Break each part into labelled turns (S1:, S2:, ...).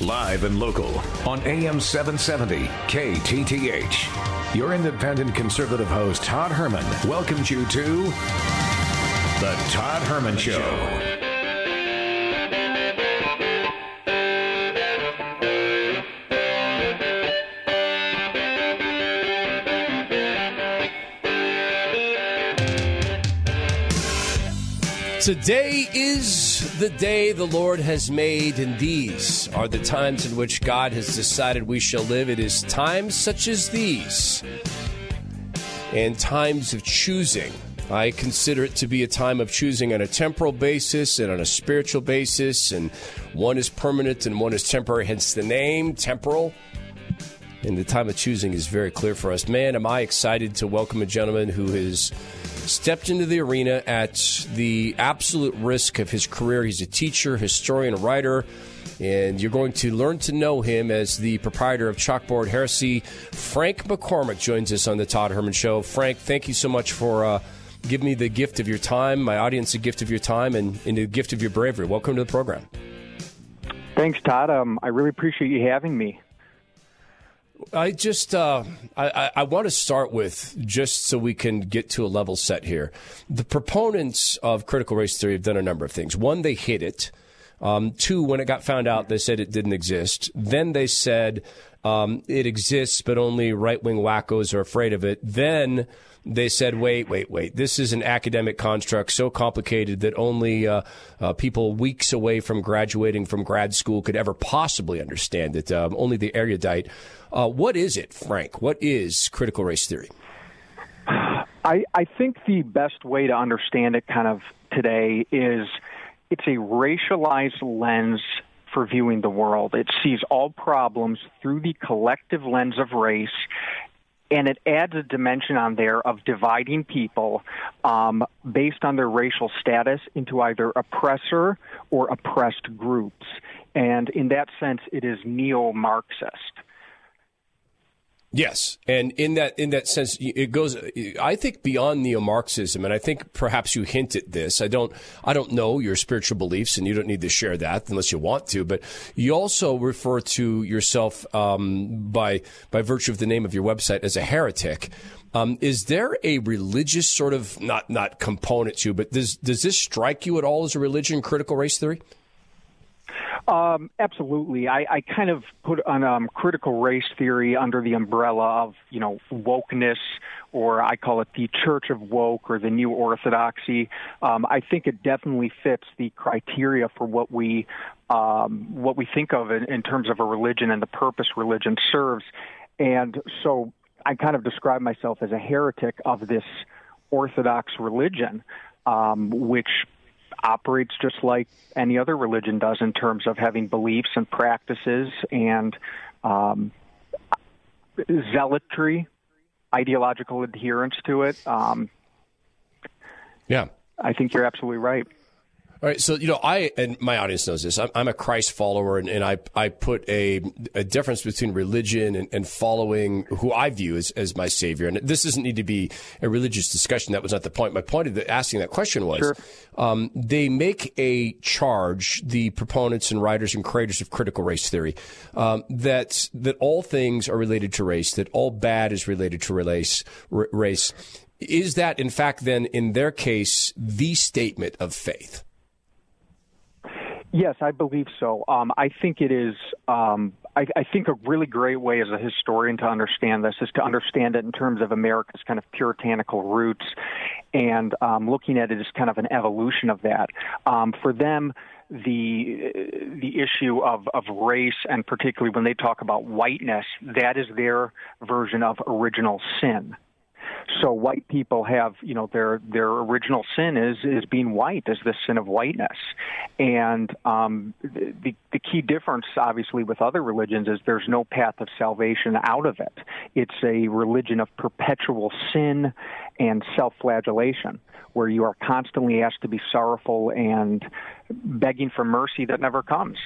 S1: Live and local on AM 770 KTTH. Your independent conservative host, Todd Herman, welcomes you to The Todd Herman Show.
S2: Today is the day the Lord has made, and these are the times in which God has decided we shall live. It is times such as these and times of choosing. I consider it to be a time of choosing on a temporal basis and on a spiritual basis, and one is permanent and one is temporary, hence the name temporal. And the time of choosing is very clear for us. Man, am I excited to welcome a gentleman who is stepped into the arena at the absolute risk of his career. He's a teacher, historian, writer, and you're going to learn to know him as the proprietor of Chalkboard Heresy. Frank McCormick joins us on the Todd Herman Show. Frank, thank you so much for uh, giving me the gift of your time, my audience the gift of your time, and, and the gift of your bravery. Welcome to the program.
S3: Thanks, Todd. Um, I really appreciate you having me.
S2: I just uh, I, I want to start with just so we can get to a level set here. The proponents of critical race theory have done a number of things. One, they hid it. Um, two, when it got found out, they said it didn't exist. Then they said um, it exists, but only right wing wackos are afraid of it. Then they said, wait, wait, wait. This is an academic construct so complicated that only uh, uh, people weeks away from graduating from grad school could ever possibly understand it. Um, only the erudite. Uh, what is it, Frank? What is critical race theory?
S3: I, I think the best way to understand it kind of today is it's a racialized lens for viewing the world. It sees all problems through the collective lens of race and it adds a dimension on there of dividing people um, based on their racial status into either oppressor or oppressed groups. And in that sense, it is neo Marxist.
S2: Yes, and in that in that sense, it goes. I think beyond neo-Marxism, and I think perhaps you hint at this. I don't. I don't know your spiritual beliefs, and you don't need to share that unless you want to. But you also refer to yourself um, by by virtue of the name of your website as a heretic. Um, is there a religious sort of not not component to? But does does this strike you at all as a religion critical race theory?
S3: Um, absolutely. I, I kind of put on um, critical race theory under the umbrella of, you know, wokeness, or I call it the Church of Woke or the New Orthodoxy. Um, I think it definitely fits the criteria for what we um, what we think of in, in terms of a religion and the purpose religion serves. And so I kind of describe myself as a heretic of this Orthodox religion, um, which operates just like any other religion does in terms of having beliefs and practices and um, zealotry, ideological adherence to it. Um,
S2: yeah.
S3: I think you're absolutely right.
S2: All right, so you know, I and my audience knows this. I'm, I'm a Christ follower, and, and, I I put a a difference between religion and, and, following who I view as, as my savior. And this doesn't need to be a religious discussion. That was not the point. My point of the, asking that question was,
S3: sure.
S2: um, they make a charge, the proponents and writers and creators of critical race theory, um, that that all things are related to race, that all bad is related to race. R- race. Is that, in fact, then, in their case, the statement of faith?
S3: Yes, I believe so. Um, I think it is. Um, I, I, think a really great way as a historian to understand this is to understand it in terms of America's kind of puritanical roots, and um, looking at it as kind of an evolution of that. Um, for them, the the issue of, of race and particularly when they talk about whiteness, that is their version of original sin. So white people have, you know, their their original sin is is being white, is the sin of whiteness, and um, the the key difference, obviously, with other religions is there's no path of salvation out of it. It's a religion of perpetual sin and self-flagellation, where you are constantly asked to be sorrowful and begging for mercy that never comes.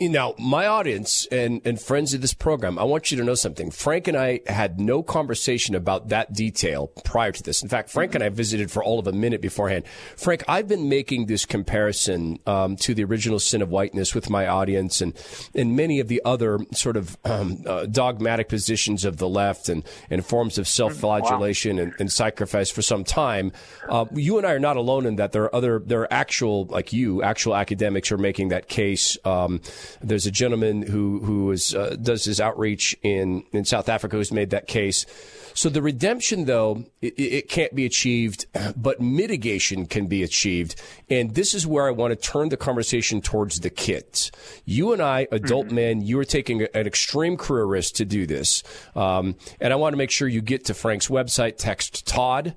S2: Now, my audience and, and friends of this program, I want you to know something. Frank and I had no conversation about that detail prior to this. In fact, Frank and I visited for all of a minute beforehand. Frank, I've been making this comparison um, to the original sin of whiteness with my audience and, and many of the other sort of um, uh, dogmatic positions of the left and, and forms of self flagellation wow. and, and, sacrifice for some time. Uh, you and I are not alone in that. There are other, there are actual, like you, actual academics are making that case. Um, there's a gentleman who who is, uh, does his outreach in in South Africa who's made that case. So the redemption, though, it, it, can't be achieved, but mitigation can be achieved. And this is where I want to turn the conversation towards the kids. You and I, adult mm-hmm. men, you are taking an extreme career risk to do this. Um, and I want to make sure you get to Frank's website, text Todd,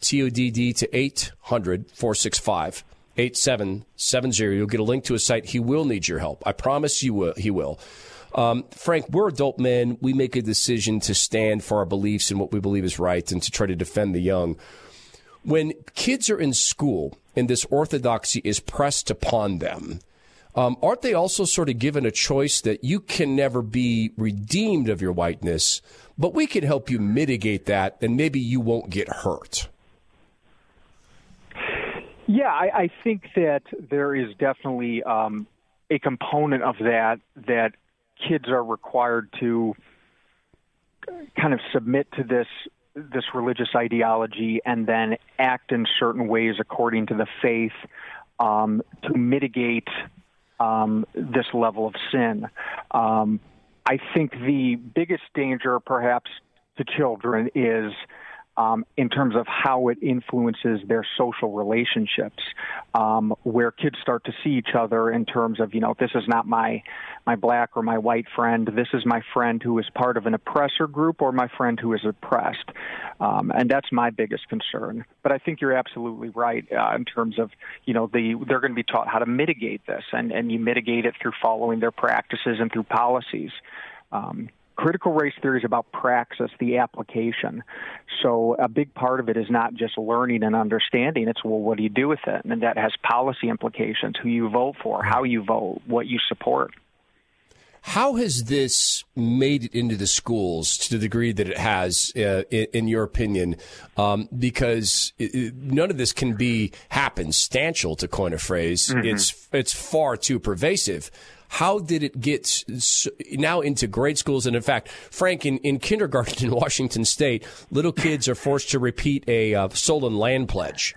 S2: T O D D, to 800 465 8770. You'll get a link to a site. He will need your help. I promise you will, he will. Um, Frank, we're adult men. We make a decision to stand for our beliefs and what we believe is right and to try to defend the young. When kids are in school and this orthodoxy is pressed upon them, um, aren't they also sort of given a choice that you can never be redeemed of your whiteness, but we can help you mitigate that and maybe you won't get hurt?
S3: Yeah, I, I think that there is definitely um, a component of that that kids are required to kind of submit to this this religious ideology and then act in certain ways according to the faith um, to mitigate um, this level of sin. Um, I think the biggest danger, perhaps, to children is um, in terms of how it influences their social relationships, um, where kids start to see each other in terms of, you know, this is not my my black or my white friend. This is my friend who is part of an oppressor group or my friend who is oppressed, um, and that's my biggest concern. But I think you're absolutely right uh, in terms of, you know, the they're going to be taught how to mitigate this, and and you mitigate it through following their practices and through policies. Um, critical race theory is about praxis, the application. So a big part of it is not just learning and understanding. It's well, what do you do with it? And that has policy implications: who you vote for, how you vote, what you support.
S2: How has this made it into the schools to the degree that it has, uh, in, in, your opinion? Um, because it, it, none of this can be happenstantial, to coin a phrase. Mm-hmm. It's it's far too pervasive. How did it get now into grade schools? And in fact, Frank, in, in kindergarten in Washington State, little kids are forced to repeat a uh, stolen land pledge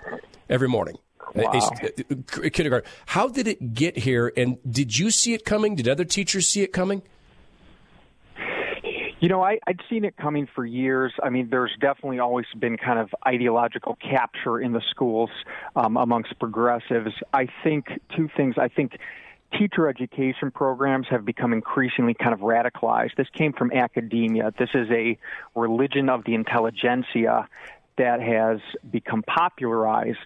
S2: every morning.
S3: Wow. A, a,
S2: a, kindergarten. How did it get here? And did you see it coming? Did other teachers see it coming?
S3: You know, I, I'd seen it coming for years. I mean, there's definitely always been kind of ideological capture in the schools um, amongst progressives. I think two things. I think teacher education programs have become increasingly kind of radicalized. This came from academia. This is a religion of the intelligentsia that has become popularized,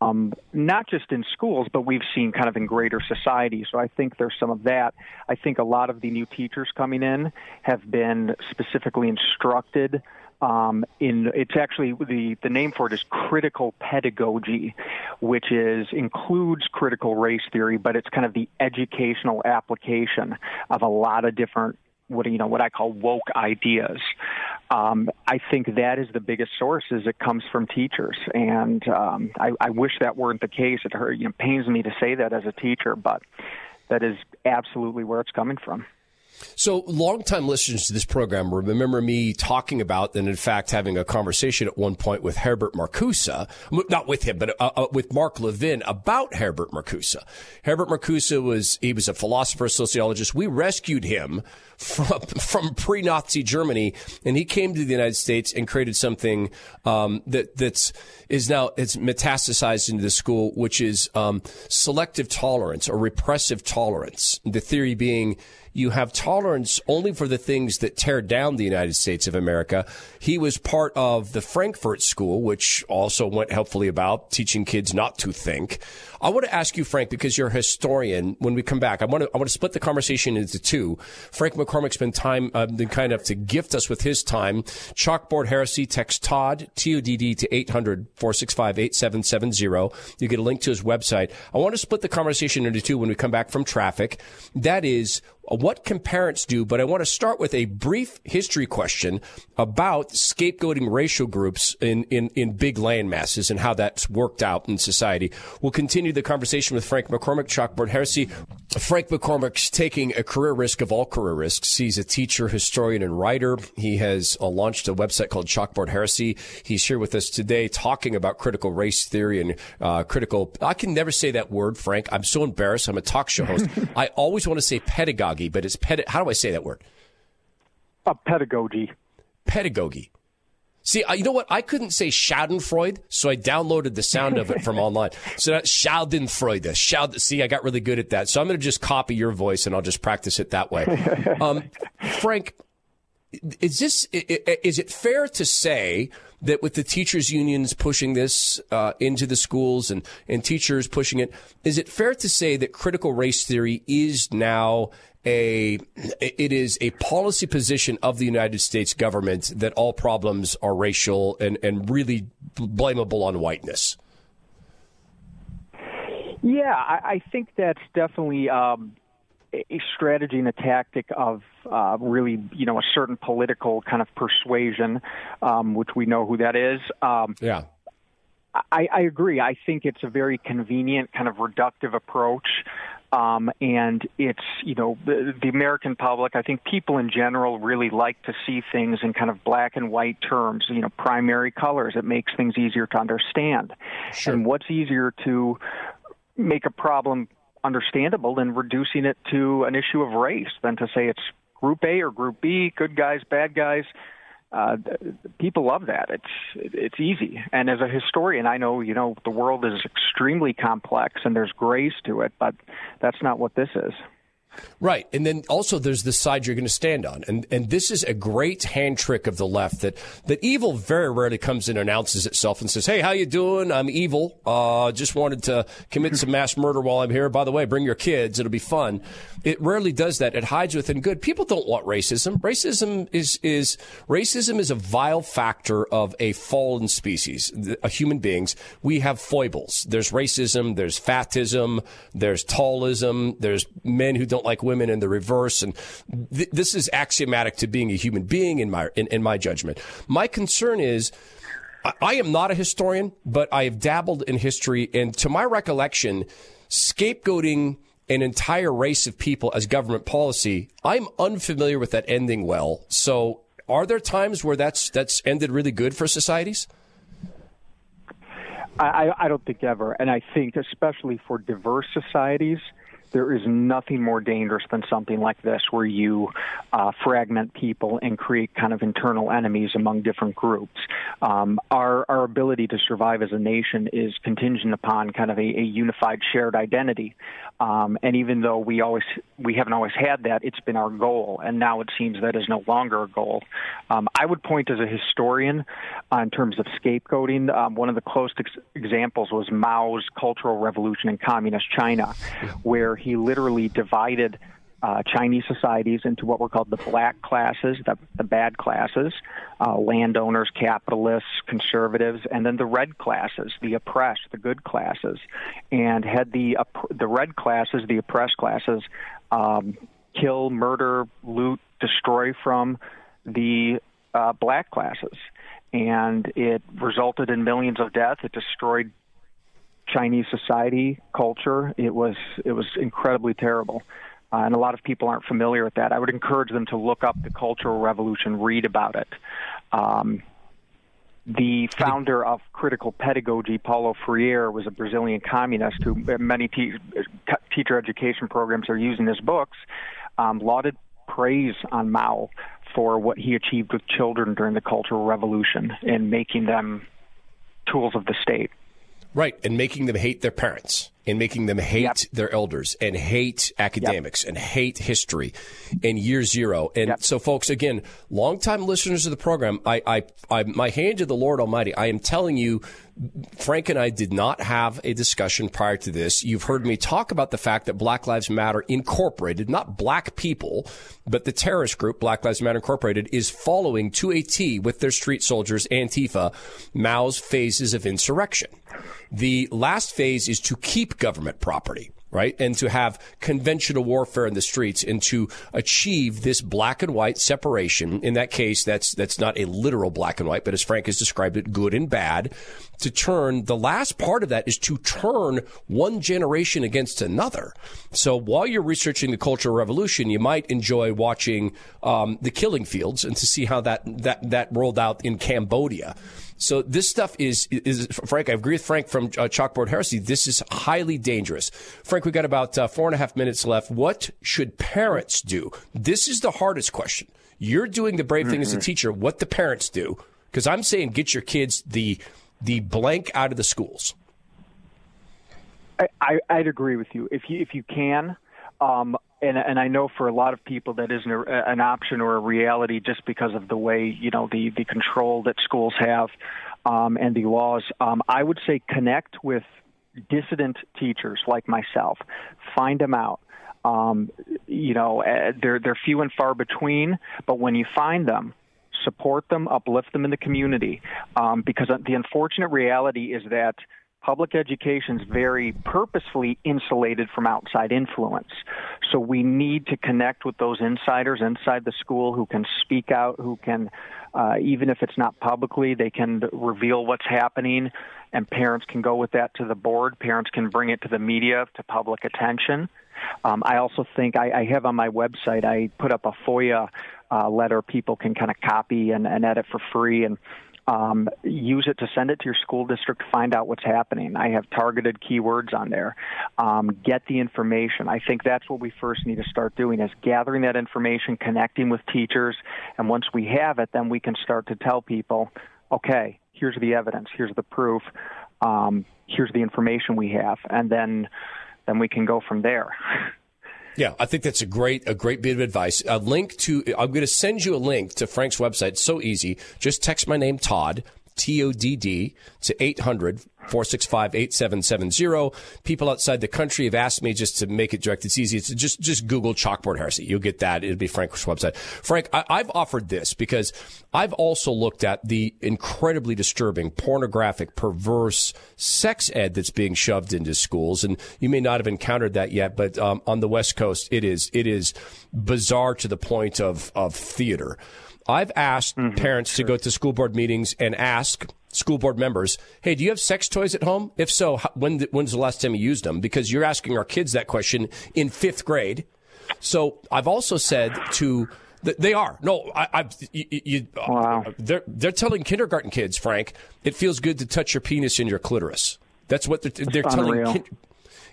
S3: um, not just in schools, but we've seen kind of in greater society. So I think there's some of that. I think a lot of the new teachers coming in have been specifically instructed um, in it's actually the the name for it is critical pedagogy, which is includes critical race theory, but it's kind of the educational application of a lot of different what you know what I call woke ideas. Um, I think that is the biggest source is it comes from teachers, and um, I, I wish that weren't the case. It hurt, you know, pains me to say that as a teacher, but that is absolutely where it's coming from.
S2: So, longtime listeners to this program remember me talking about, and in fact, having a conversation at one point with Herbert Marcuse, not with him, but uh, uh, with Mark Levin about Herbert Marcuse. Herbert Marcuse was he was a philosopher, sociologist. We rescued him from from pre-Nazi Germany, and he came to the United States and created something um, that that's is now it's metastasized into the school, which is um, selective tolerance or repressive tolerance. The theory being you have tolerance only for the things that tear down the United States of America. He was part of the Frankfurt School, which also went helpfully about teaching kids not to think. I want to ask you, Frank, because you're a historian. When we come back, I want to I want to split the conversation into two. Frank McCormick's been time uh, been kind enough to gift us with his time. Chalkboard Heresy. Text Todd T O D D to 800-465-8770. You get a link to his website. I want to split the conversation into two when we come back from traffic. That is what can parents do? But I want to start with a brief history question about scapegoating racial groups in, in, in big land masses and how that's worked out in society. We'll continue the conversation with Frank McCormick, Chalkboard Heresy. Frank McCormick's taking a career risk of all career risks. He's a teacher, historian, and writer. He has uh, launched a website called Chalkboard Heresy. He's here with us today talking about critical race theory and uh, critical. I can never say that word, Frank. I'm so embarrassed. I'm a talk show host. I always want to say pedagogy pedagogy, but it's ped. How do I say that word?
S3: A pedagogy.
S2: Pedagogy. See, you know what? I couldn't say Schadenfreude, so I downloaded the sound of it from online. So that's Schadenfreude. Schaud- See, I got really good at that. So I'm going to just copy your voice and I'll just practice it that way. Um, Frank, is this is it fair to say that with the teachers unions pushing this uh, into the schools and and teachers pushing it, is it fair to say that critical race theory is now a it is a policy position of the United States government that all problems are racial and and really blamable on whiteness.
S3: Yeah, I, I think that's definitely um, a strategy and a tactic of uh, really, you know, a certain political kind of persuasion, um, which we know who that is. Um,
S2: yeah.
S3: I, I agree. I think it's a very convenient kind of reductive approach um, and it's, you know, the, the American public, I think people in general really like to see things in kind of black and white terms, you know, primary colors. It makes things easier to understand.
S2: Sure.
S3: And what's easier to make a problem understandable than reducing it to an issue of race than to say it's group A or group B, good guys, bad guys uh, people love that. It's it's easy. And as a historian, I know you know the world is extremely complex and there's grace to it, but that's not what this is.
S2: Right. And then also there's the side you're going to stand on. And and this is a great hand trick of the left that that evil very rarely comes and announces itself and says, "Hey, how you doing? I'm evil. Uh just wanted to commit some mass murder while I'm here. By the way, bring your kids. It'll be fun." It rarely does that. It hides within good. People don't want racism. Racism is is racism is a vile factor of a fallen species. A human beings, we have foibles. There's racism, there's fatism, there's tallism, there's men who don't like women in the reverse. And th- this is axiomatic to being a human being in my, in, in my judgment. My concern is, I am not a historian, but I have dabbled in history. And to my recollection, scapegoating an entire race of people as government policy, I'm unfamiliar with that ending well. So are there times where that's, that's ended really good for societies?
S3: I, I don't think ever. And I think, especially for diverse societies, there is nothing more dangerous than something like this where you uh, fragment people and create kind of internal enemies among different groups. Um, our, our ability to survive as a nation is contingent upon kind of a, a unified shared identity. Um, and even though we always we haven't always had that, it's been our goal, and now it seems that is no longer a goal. Um, I would point as a historian uh, in terms of scapegoating. Um, one of the closest ex- examples was Mao's Cultural Revolution in Communist China, where he literally divided uh, Chinese societies into what were called the black classes, the, the bad classes, uh, landowners, capitalists, conservatives, and then the red classes, the oppressed, the good classes, and had the uh, the red classes, the oppressed classes, um, kill, murder, loot, destroy from the uh, black classes, and it resulted in millions of deaths. It destroyed Chinese society, culture. It was it was incredibly terrible. Uh, and a lot of people aren't familiar with that. I would encourage them to look up the Cultural Revolution, read about it. Um, the founder of critical pedagogy, Paulo Freire, was a Brazilian communist who many te- teacher education programs are using his books, um, lauded praise on Mao for what he achieved with children during the Cultural Revolution in making them tools of the state.
S2: Right, and making them hate their parents and making them hate
S3: Yep.
S2: their elders and hate academics and hate history and year zero. And
S3: Yep.
S2: so, folks, again, longtime listeners of the program, I, I, I, my hand to the Lord Almighty, I am telling you, Frank and I did not have a discussion prior to this. You've heard me talk about the fact that Black Lives Matter Incorporated, not black people, but the terrorist group Black Lives Matter Incorporated is following to a T with their street soldiers, Antifa, Mao's phases of insurrection. The last phase is to keep government property right? And to have conventional warfare in the streets and to achieve this black and white separation. In that case, that's, that's not a literal black and white, but as Frank has described it, good and bad. To turn, the last part of that is to turn one generation against another. So while you're researching the Cultural Revolution, you might enjoy watching um, the Killing Fields and to see how that, that, that rolled out in Cambodia. So this stuff is, is Frank. I agree with Frank from uh, Chalkboard Heresy. This is highly dangerous. Frank, we got about uh, four and a half minutes left. What should parents do? This is the hardest question. You're doing the brave thing as a teacher. What the parents do? Because I'm saying get your kids the the blank out of the schools.
S3: I, I, I'd agree with you. If you if you can, um, and and I know for a lot of people that isn't a, an option or a reality just because of the way you know the the control that schools have um, and the laws. Um, I would say connect with dissident teachers like myself. Find them out. Um, you know, uh, they're they're few and far between, but when you find them, support them, uplift them in the community, um, because the unfortunate reality is that public education is very purposefully insulated from outside influence. So we need to connect with those insiders inside the school who can speak out, who can, uh, even if it's not publicly, they can reveal what's happening, and parents can go with that to the board. Parents can bring it to the media, to public attention. Um, I also think I, I have on my website, I put up a FOIA uh, letter people can kind of copy and, and edit for free and um, use it to send it to your school district to find out what's happening. I have targeted keywords on there. Um, get the information. I think that's what we first need to start doing is gathering that information, connecting with teachers, and once we have it, then we can start to tell people, okay, here's the evidence, here's the proof, um, here's the information we have, and then then we can go from there.
S2: Yeah, I think that's a great a great bit of advice. A link to I'm going to send you a link to Frank's website. It's so easy. Just text my name Todd T O D D to 800 465 8770. People outside the country have asked me just to make it direct. It's easy. It's just, just Google chalkboard heresy. You'll get that. It'll be Frank's website. Frank, I, I've offered this because I've also looked at the incredibly disturbing, pornographic, perverse sex ed that's being shoved into schools. And you may not have encountered that yet, but um, on the West Coast, it is, it is bizarre to the point of, of theater. I've asked mm-hmm, parents to go to school board meetings and ask school board members, "Hey, do you have sex toys at home? If so, how, when when's the last time you used them?" Because you're asking our kids that question in fifth grade. So I've also said to they are no, I, I've you, you, wow. they're they're telling kindergarten kids, Frank, it feels good to touch your penis and your clitoris. That's what they're, they're telling. Kin-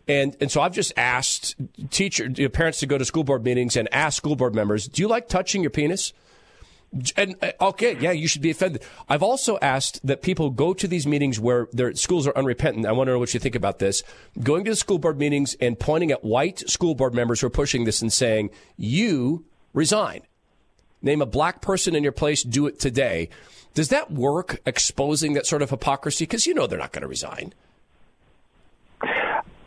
S2: and and so I've just asked teacher parents to go to school board meetings and ask school board members, "Do you like touching your penis?" And uh, okay, yeah, you should be offended. I've also asked that people go to these meetings where their schools are unrepentant. I want to know what you think about this. Going to the school board meetings and pointing at white school board members who are pushing this and saying, "You resign." Name a black person in your place. Do it today. Does that work? Exposing that sort of hypocrisy because you know they're not going to resign.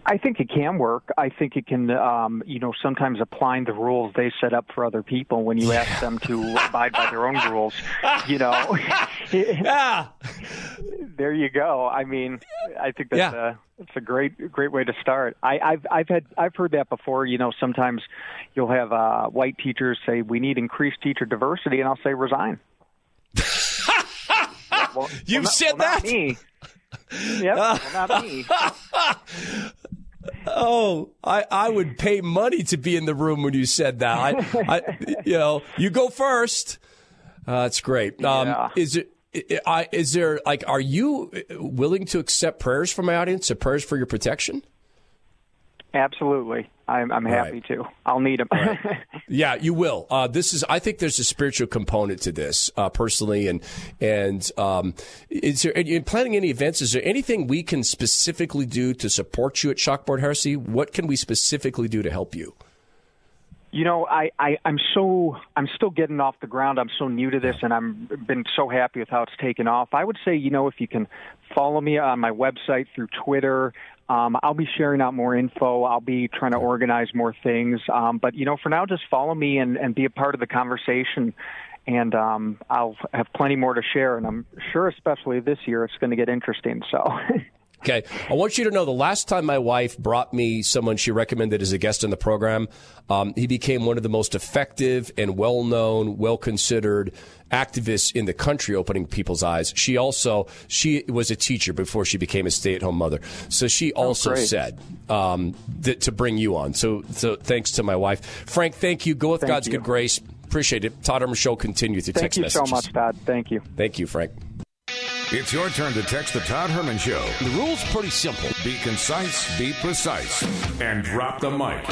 S3: I think it can work. I think it can, um, you know, sometimes applying the rules they set up for other people when you ask them to abide by their own rules, you know. yeah. there you go. I mean, I think that's yeah. a it's a great great way to start. I, I've I've had I've heard that before. You know, sometimes you'll have uh, white teachers say we need increased teacher diversity, and I'll say resign.
S2: well, You've well, said
S3: well,
S2: that.
S3: me. Yep, not me.
S2: Oh, I, I would pay money to be in the room when you said that. I, I you know, you go first. Uh, that's great. Um, yeah. Is it? I, is there like, are you willing to accept prayers from my audience, or prayers for your protection?
S3: Absolutely. I'm, I'm happy right. to. I'll need them.
S2: right. Yeah, you will. Uh, this is. I think there's a spiritual component to this, uh, personally, and and um, is there in planning any events? Is there anything we can specifically do to support you at Chalkboard Heresy? What can we specifically do to help you?
S3: You know, I, I I'm so I'm still getting off the ground. I'm so new to this, and I'm been so happy with how it's taken off. I would say, you know, if you can follow me on my website through Twitter, um, I'll be sharing out more info. I'll be trying to organize more things. Um, but you know, for now, just follow me and, and be a part of the conversation. And um, I'll have plenty more to share. And I'm sure, especially this year, it's going to get interesting. So.
S2: Okay. I want you to know the last time my wife brought me someone she recommended as a guest in the program, um, he became one of the most effective and well known, well considered activists in the country opening people's eyes. She also, she was a teacher before she became a stay at home mother. So she oh, also oh, said um, that, to bring you on. So, so thanks to my wife. Frank, thank you. Go with thank God's you. good grace. Appreciate it. Todd Herman Show continues through
S3: thank
S2: text messages.
S3: Thank you so much, Todd. Thank you.
S2: Thank you, Frank.
S1: It's your turn to text the Todd Herman Show.
S2: The rule's pretty simple.
S1: Be concise, be precise, and drop the mic.